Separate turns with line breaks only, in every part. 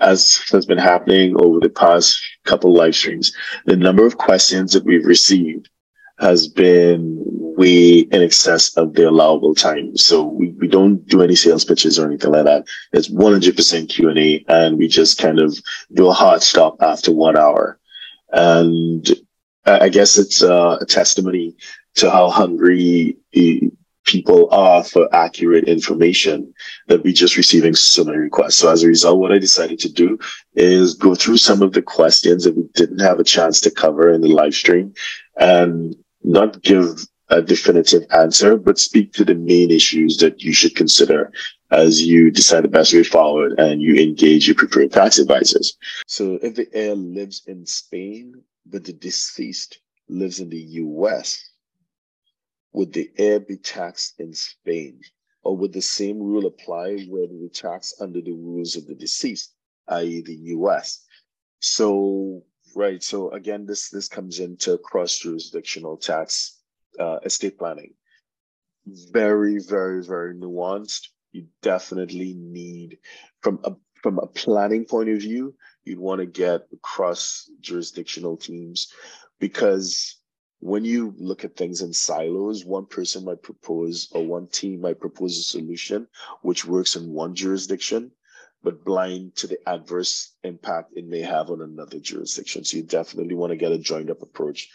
as has been happening over the past couple live streams, the number of questions that we've received has been way in excess of the allowable time. So we, we don't do any sales pitches or anything like that. It's 100% Q&A and we just kind of do a hard stop after one hour. And I guess it's uh, a testimony to how hungry eh, people are for accurate information that we just receiving so many requests. So as a result, what I decided to do is go through some of the questions that we didn't have a chance to cover in the live stream and not give a definitive answer, but speak to the main issues that you should consider as you decide the best way forward and you engage your preferred tax advisors. So if the heir lives in Spain, but the deceased lives in the US, would the heir be taxed in Spain? Or would the same rule apply where they tax under the rules of the deceased, i.e. the US? So, right. So again, this, this comes into cross-jurisdictional tax uh, estate planning. Very, very, very nuanced. You definitely need, from a from a planning point of view, you'd want to get cross jurisdictional teams because when you look at things in silos, one person might propose or one team might propose a solution which works in one jurisdiction, but blind to the adverse impact it may have on another jurisdiction. So you definitely want to get a joined up approach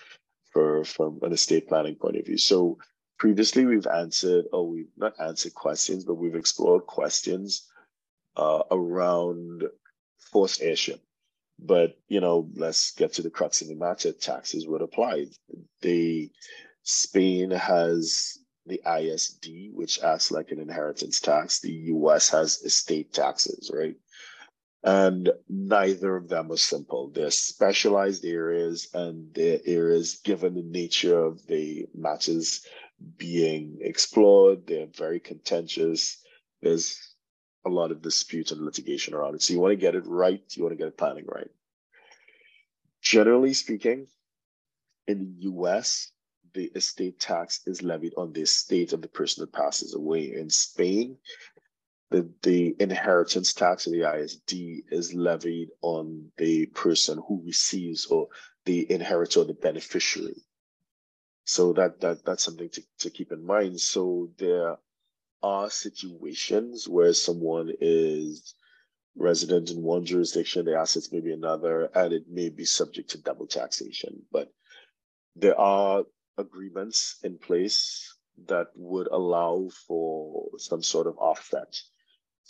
for from an estate planning point of view. So previously we've answered, or we've not answered questions, but we've explored questions uh, around forced heirship. But you know, let's get to the crux of the matter. Taxes would apply. The Spain has the ISD, which acts like an inheritance tax. The US has estate taxes, right? And neither of them are simple. They're specialized areas, and they're areas, given the nature of the matters being explored, they're very contentious. There's a lot of disputes and litigation around it. So you want to get it right, you want to get it planning right. Generally speaking, in the US, the estate tax is levied on the estate of the person that passes away. In Spain, the, the inheritance tax of the ISD is levied on the person who receives or the inheritor, the beneficiary. So that that that's something to, to keep in mind. So there are situations where someone is resident in one jurisdiction, the assets may be another, and it may be subject to double taxation. But there are agreements in place that would allow for some sort of offset.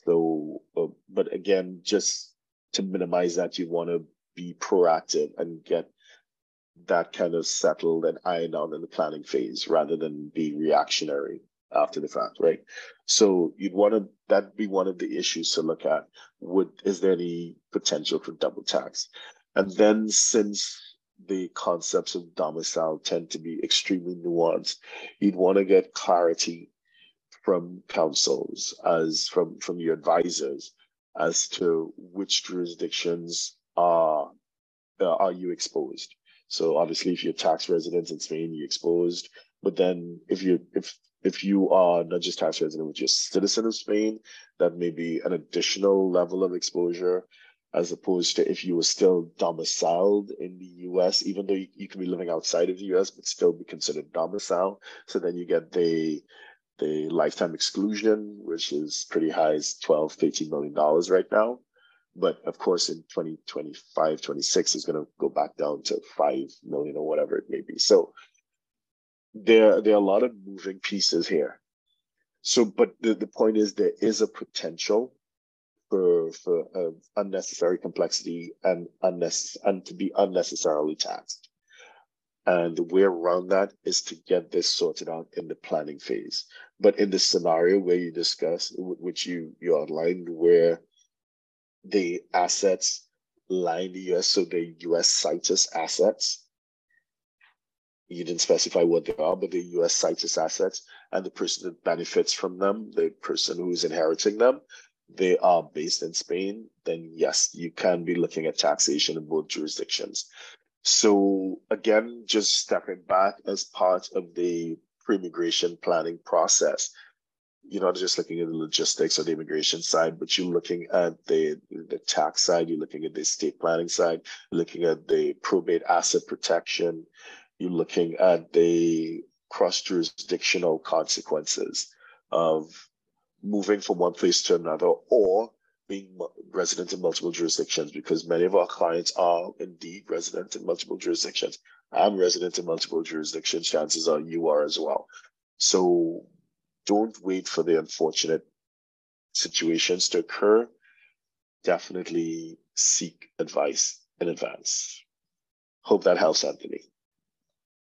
So, uh, but again, just to minimize that, you want to be proactive and get that kind of settled and ironed out in the planning phase rather than be reactionary after the fact, right? So you'd want to that'd be one of the issues to look at. Would is there any potential for double tax? And then since the concepts of domicile tend to be extremely nuanced, you'd want to get clarity from counsels as from from your advisors as to which jurisdictions are uh, are you exposed. So obviously, if you're tax residents in Spain, you're exposed. But then if you if if you are not just tax resident, but you're citizen of Spain, that may be an additional level of exposure as opposed to if you were still domiciled in the US, even though you, you can be living outside of the US, but still be considered domicile. So then you get the the lifetime exclusion, which is pretty high, is 12, 13 million dollars right now. But of course, in 2025, 26 is going to go back down to 5 million or whatever it may be. So there there are a lot of moving pieces here. So, but the, the point is there is a potential for for uh, unnecessary complexity and unnecess- and to be unnecessarily taxed. And the way around that is to get this sorted out in the planning phase. But in the scenario where you discuss, which you you outlined, where the assets lie in the US, so the US situs assets, you didn't specify what they are, but the US situs assets and the person that benefits from them, the person who's inheriting them, they are based in Spain, then yes, you can be looking at taxation in both jurisdictions. So again, just stepping back as part of the pre-immigration planning process, you're not just looking at the logistics or the immigration side, but you're looking at the the tax side, you're looking at the estate planning side, looking at the probate asset protection, you're looking at the cross jurisdictional consequences of moving from one place to another or being resident in multiple jurisdictions because many of our clients are indeed resident in multiple jurisdictions. I'm resident in multiple jurisdictions. Chances are you are as well. So don't wait for the unfortunate situations to occur. Definitely seek advice in advance. Hope that helps, Anthony.